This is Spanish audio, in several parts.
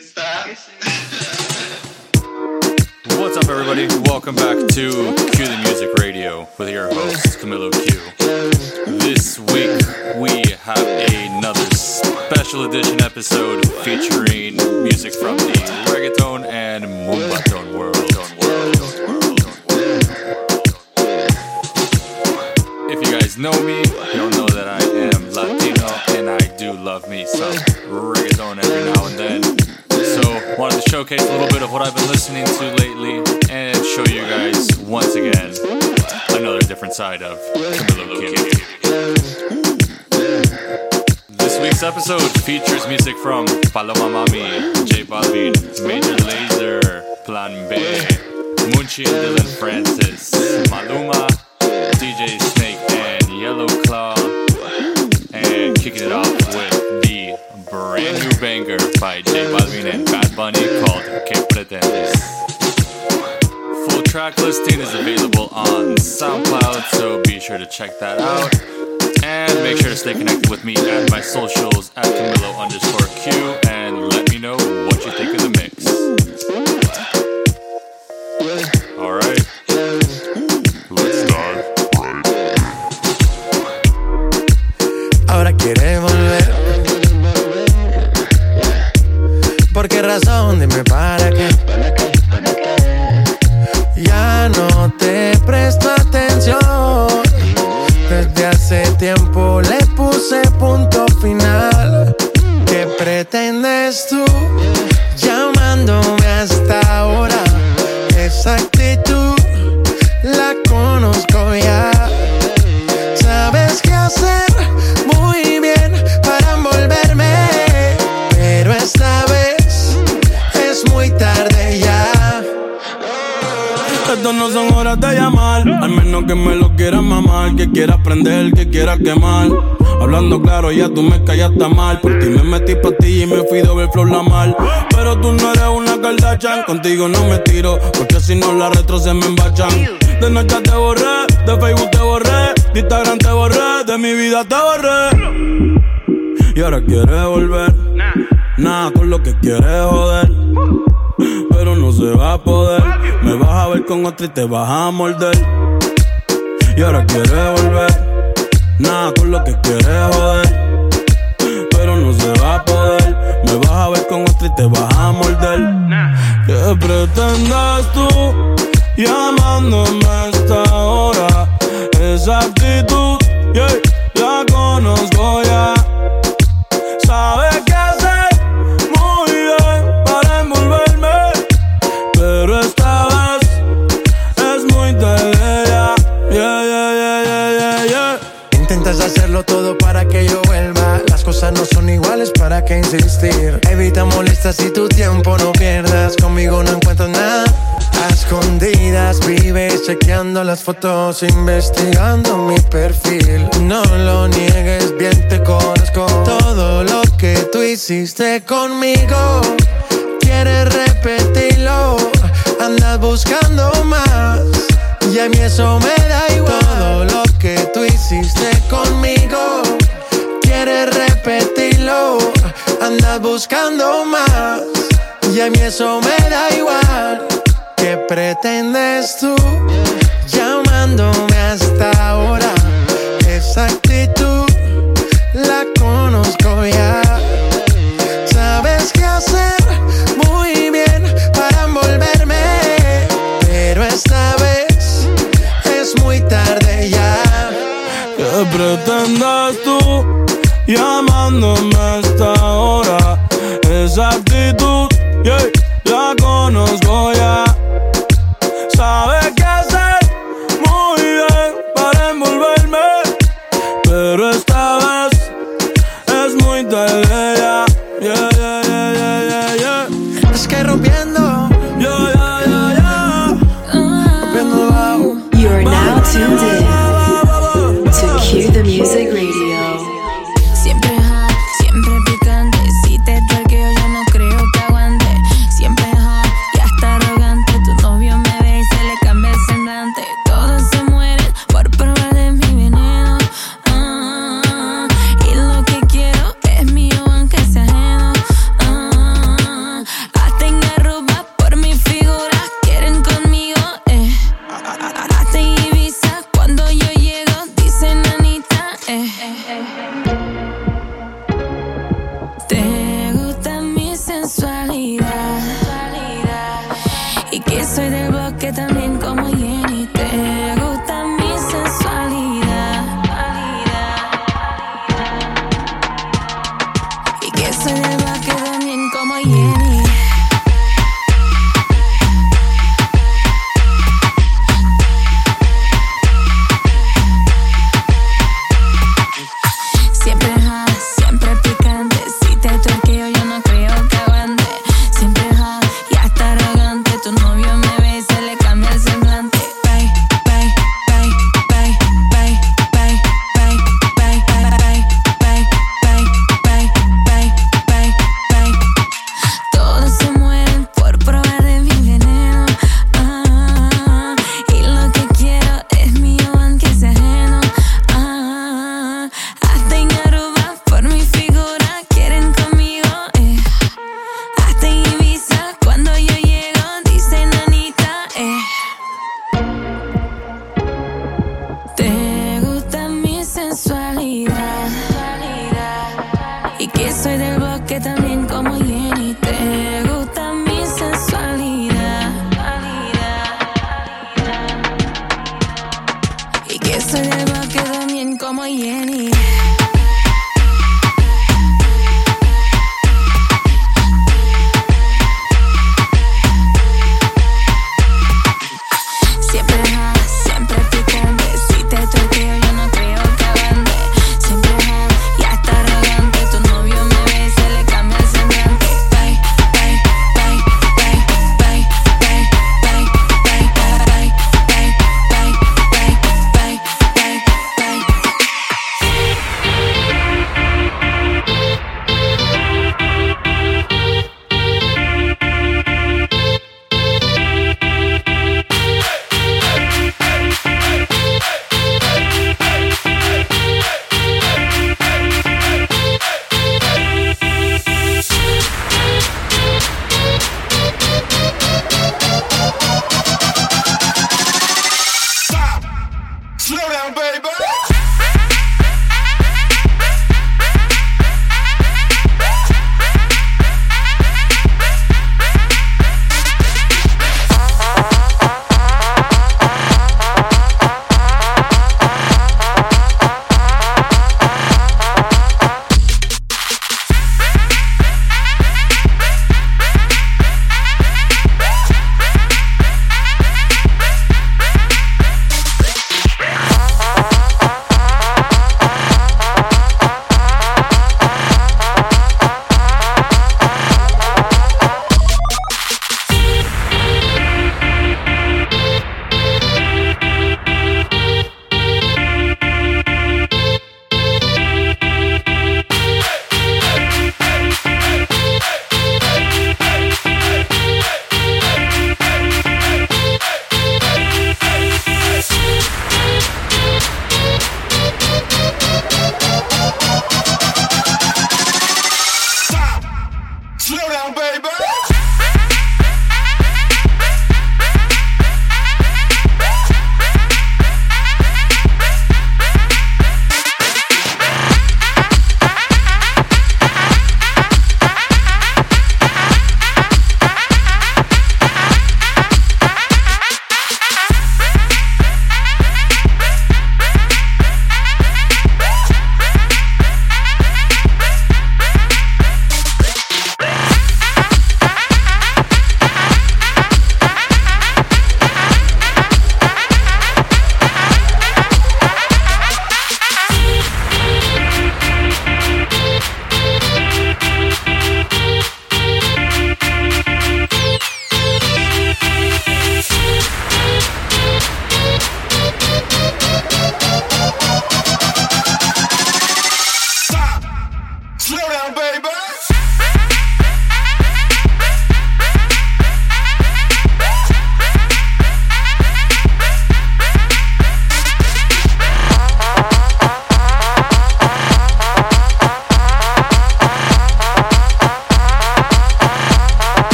What's up, everybody? Welcome back to Cue the Music Radio with your host, Camilo Q. This week, we have another special edition episode featuring music from the reggaeton and moombaton world. If you guys know me, you'll know that I am Latino and I do love me some reggaeton every now and then. Wanted to showcase a little bit of what I've been listening to lately and show you guys once again another different side of This week's episode features music from Paloma Mami, J Balvin, Major Lazer, Plan B, Munchie and Dylan Francis, Maluma, DJ Snake and Yellow Claw, and kicking it off with the brand new banger by J Balvin and Bad Bunny called Que Pretendes. Full track listing is available on SoundCloud, so be sure to check that out. And make sure to stay connected with me at my socials at Camilo underscore Q Estas no son horas de llamar, al menos que me lo quieras mamar, que quieras prender, que quieras quemar. Hablando claro, ya tú me callaste mal. Por ti me metí pa' ti y me fui ver flor la mal. Pero tú no eres una Kardashian, contigo no me tiro, porque si no la retro se me embachan. De noche te borré, de Facebook te borré, de Instagram te borré, de mi vida te borré. Y ahora quieres volver, nada con lo que quieres joder pero no se va a poder. Me vas a ver con otra y te vas a morder. Y ahora quieres volver, nada con lo que quieres joder, pero no se va a poder. Me vas a ver con otra y te vas a morder. ¿Qué pretendes tú llamándome a esta hora? Esa actitud, yeah, fotos, investigando mi perfil. No lo niegues, bien te conozco. Todo lo que tú hiciste conmigo, quieres repetirlo. Andas buscando más, y a mí eso me da igual. Todo lo que tú hiciste conmigo, quieres repetirlo. Andas buscando más, y a mí eso me da igual. ¿Qué pretendes tú hasta ahora? Esa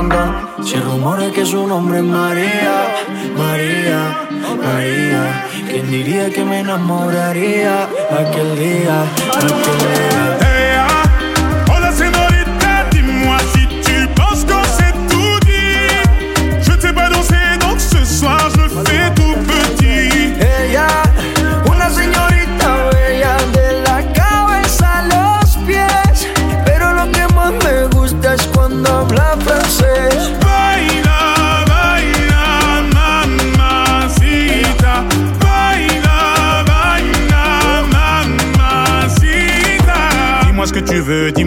ton, ton. Se rumora que su nombre es María, María, María. ¿Quién diría que me enamoraría aquel día, aquel día?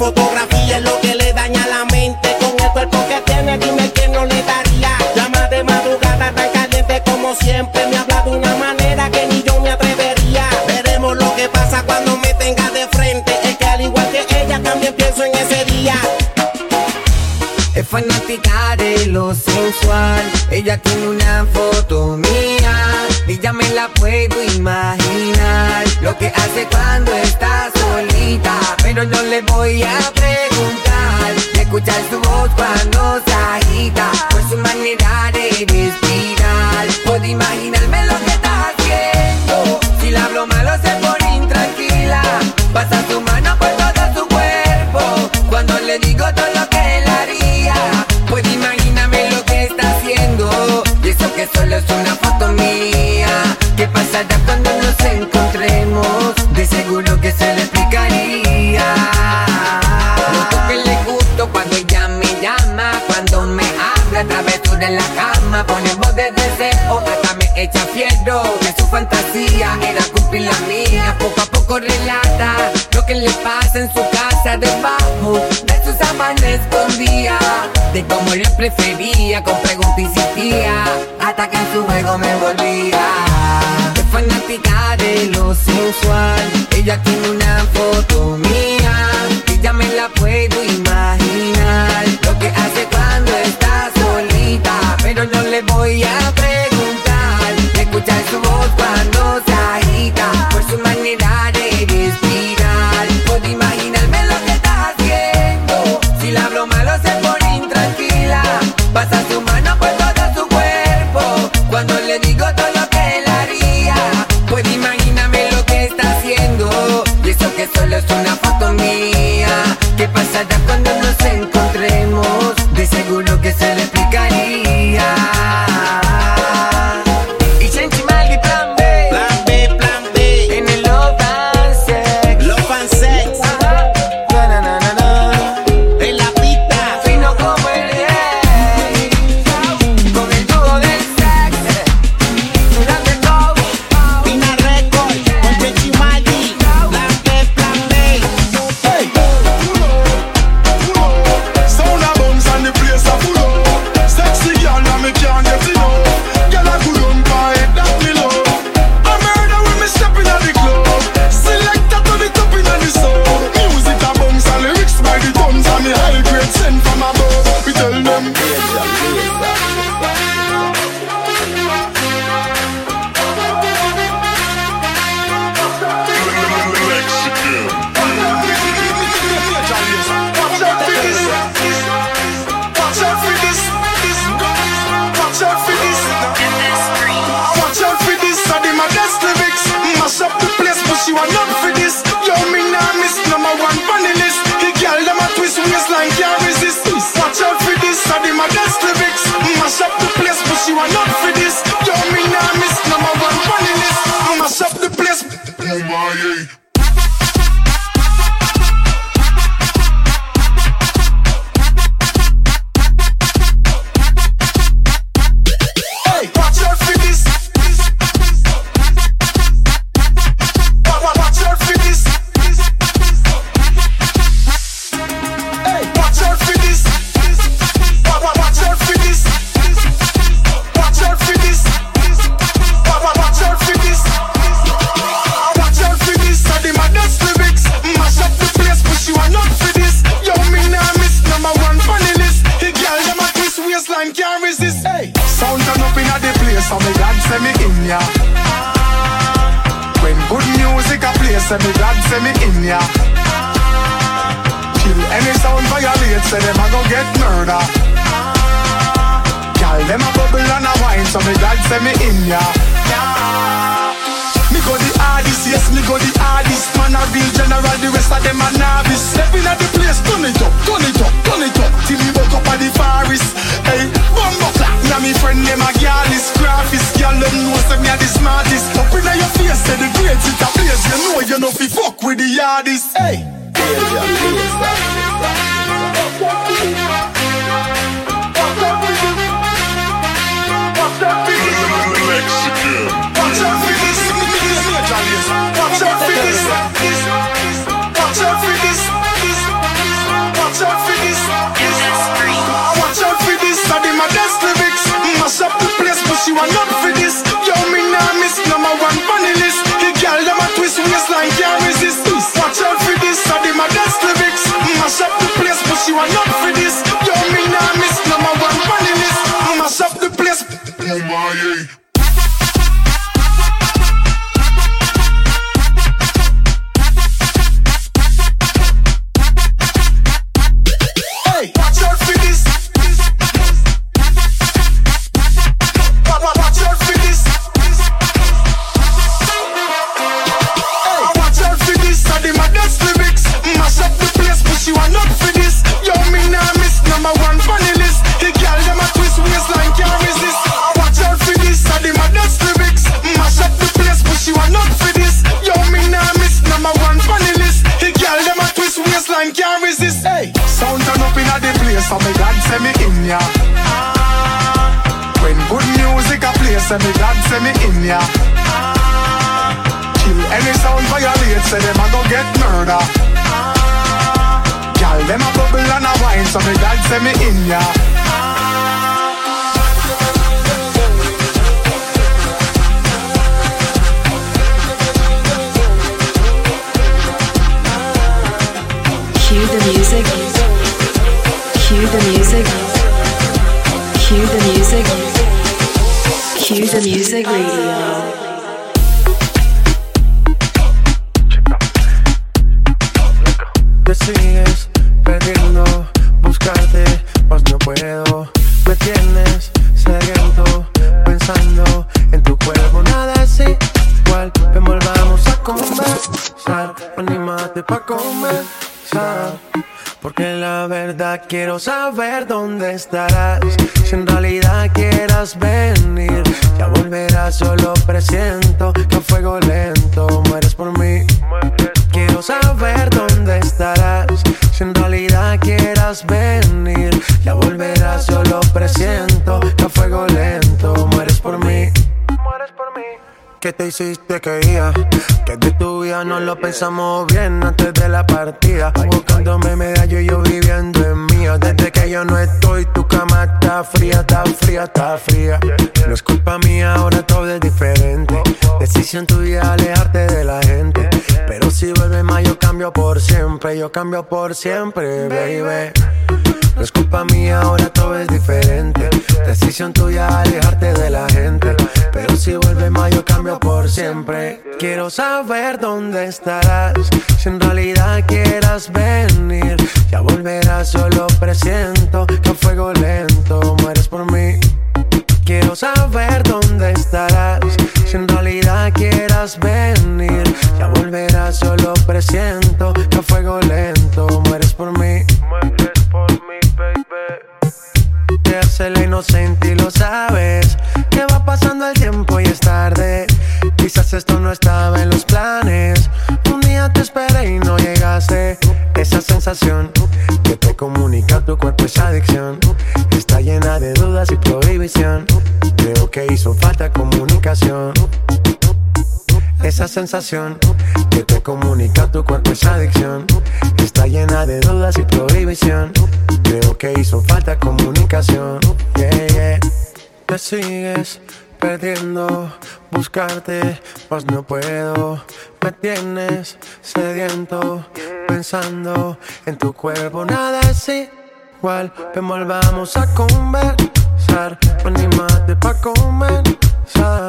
fotografía es lo que le daña la mente. Con el cuerpo que tiene, dime quién no le daría. Llama de madrugada tan caliente como siempre. Me habla de una manera que ni yo me atrevería. Veremos lo que pasa cuando me tenga de frente. Es que al igual que ella, también pienso en ese día. Es fanática de lo sensual. Ella tiene una foto mía y ya me la puedo imaginar lo que hace cuando está solita, pero no le voy a preguntar. De escuchar su voz cuando se agita, por su manera de respirar, puedo imaginarme lo que está haciendo. Si la hablo malo se pone intranquila, pasa Sobre la cama ponemos de deseo Hasta me echa fiero Que su fantasía era cumplir la mía. Poco a poco relata Lo que le pasa en su casa Debajo de sus sábana escondía De cómo le prefería Con preguntas insistía Hasta que en su juego me volvía. Fanática de lo sensual Ella tiene una foto hables, tú say me God say me in ya. Kill any sound violate, say them a go get murder. Girl, them a bubble and a wine, so me God say me in ya. Me go the yes, me go the hardest. Man a real general, the rest of them a novice. Stepping at the place, turn it up, turn it up, turn it up. Till me woke up at the forest. Hey, bumbo clap. Now me friend them a gyalis, graphist Girl, them know say me a the smartest. Up inna your face, say the grades it a place You know you know fi fuck with the hardest. Hey. Watch you are not for this. Yo, me nah miss number one running this. I'ma shop the place. Oh my, yeah. So me God say me in ya. When good music a play, say me say me in ya. Kill any sound violate, say them a go get murder. Them a bubble and a wine, so me say me in ya. Music. Cue the music. The music. The music. Te sigues perdiendo, buscarte, pues no puedo. Me tienes sediento, pensando en tu cuerpo. Nada es igual, ven volvamos a conversar. Anímate pa' comenzar. Porque la verdad quiero saber dónde estarás. Si en realidad quieras venir, ya volverás, solo presiento que a fuego lento mueres por mí. Quiero saber dónde estarás. Si en realidad quieras venir, ya volverás, solo presiento que a fuego lento mueres. ¿Qué te hiciste que iba? Que de tu vida no lo pensamos bien antes de la partida. Buscándome medallo y yo viviendo en mía. Desde que yo no estoy, tu cama está fría, está fría, está fría. No es culpa mía, ahora todo es diferente. Decisión tuya alejarte de la gente. Pero si vuelve más, yo cambio por siempre. Yo cambio por siempre, baby. No es culpa mía, ahora todo es diferente. Decisión tuya alejarte de la gente. Pero si vuelve más, yo cambio por siempre. Quiero saber dónde estarás. Si en realidad quieras venir, ya volverás, solo presiento que a fuego lento mueres por mí. Quiero saber dónde estarás. Si en realidad quieras venir, ya volverás, solo presiento que a fuego lento inocente y lo sabes. Que va pasando el tiempo y es tarde. Quizás esto no estaba en los planes. Un día te esperé y no llegaste. Esa sensación que te comunica tu cuerpo es adicción. Está llena de dudas y prohibición. Creo que hizo falta comunicación. Esa sensación que te comunica tu cuerpo es adicción. Está llena de dudas y prohibición. Creo que hizo falta comunicación. Yeah, yeah. Te sigues perdiendo, buscarte, mas no puedo. Me tienes sediento, pensando en tu cuerpo. Nada es igual, volvamos a conversar. Anímate pa' comenzar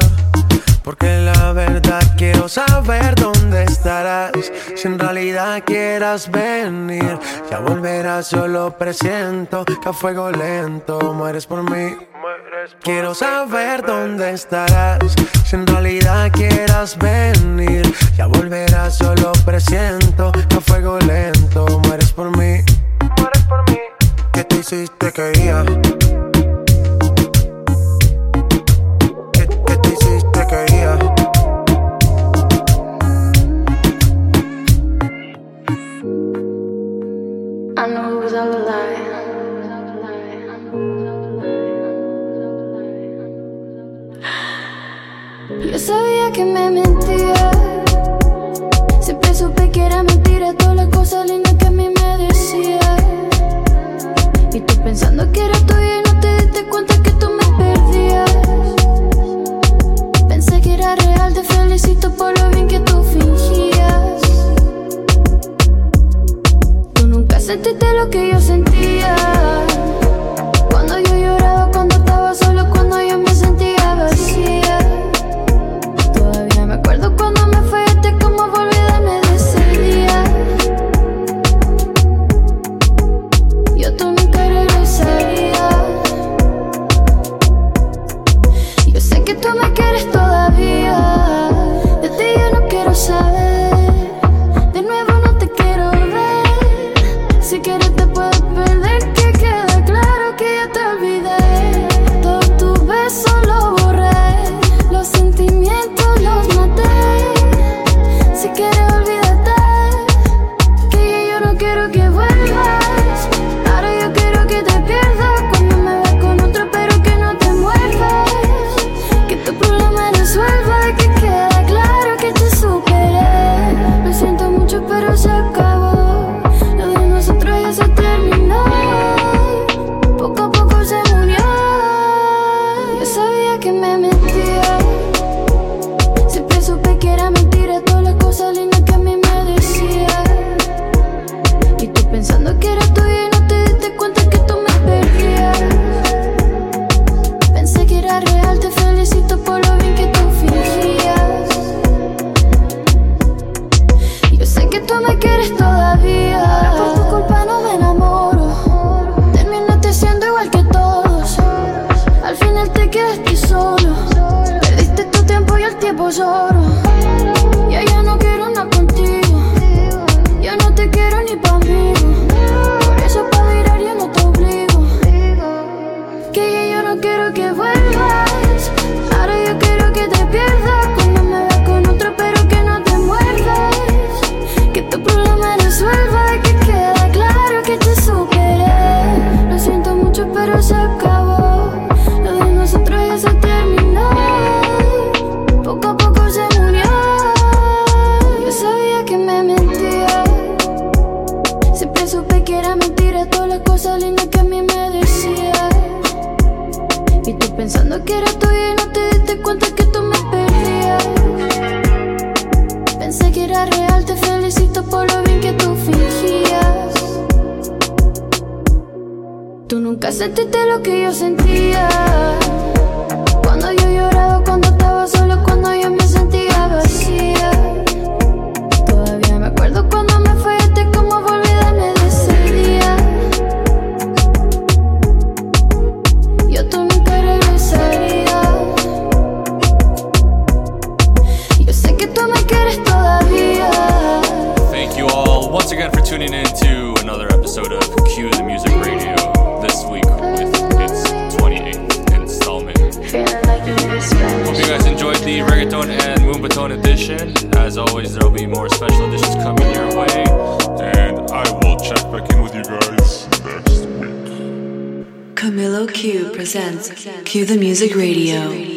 saber dónde estarás. Si en realidad quieras venir, ya volverás, yo lo presiento. Que a fuego lento mueres por mí. Quiero saber dónde estarás. Si en realidad quieras venir, ya volverás, yo lo presiento. Que a fuego lento mueres por mí. Mueres por mí. ¿Qué te hiciste que Yo sabía que me mentía. Siempre supe que era mentira todas las cosas lindas que a mí me decía. Y tú pensando que era tuya y no te diste cuenta que tú me perdías. Pensé que era real, te felicito por lo bien que tú fingías. Tú nunca sentiste lo que yo sentía. Tú nunca sentiste lo que yo sentía. Cuando yo lloraba, cuando estaba solo, cuando yo me sentía vacía. Todavía me acuerdo cuando me fallaste, cómo olvidarme de ese día. Yo tú nunca regresarías. Yo sé que tú me quieres todavía. Thank you all once again for tuning in moonbaton edition. As always, there will be more special editions coming your way. And I will check back in with you guys next week. Camilo Q presents Q the Music Radio.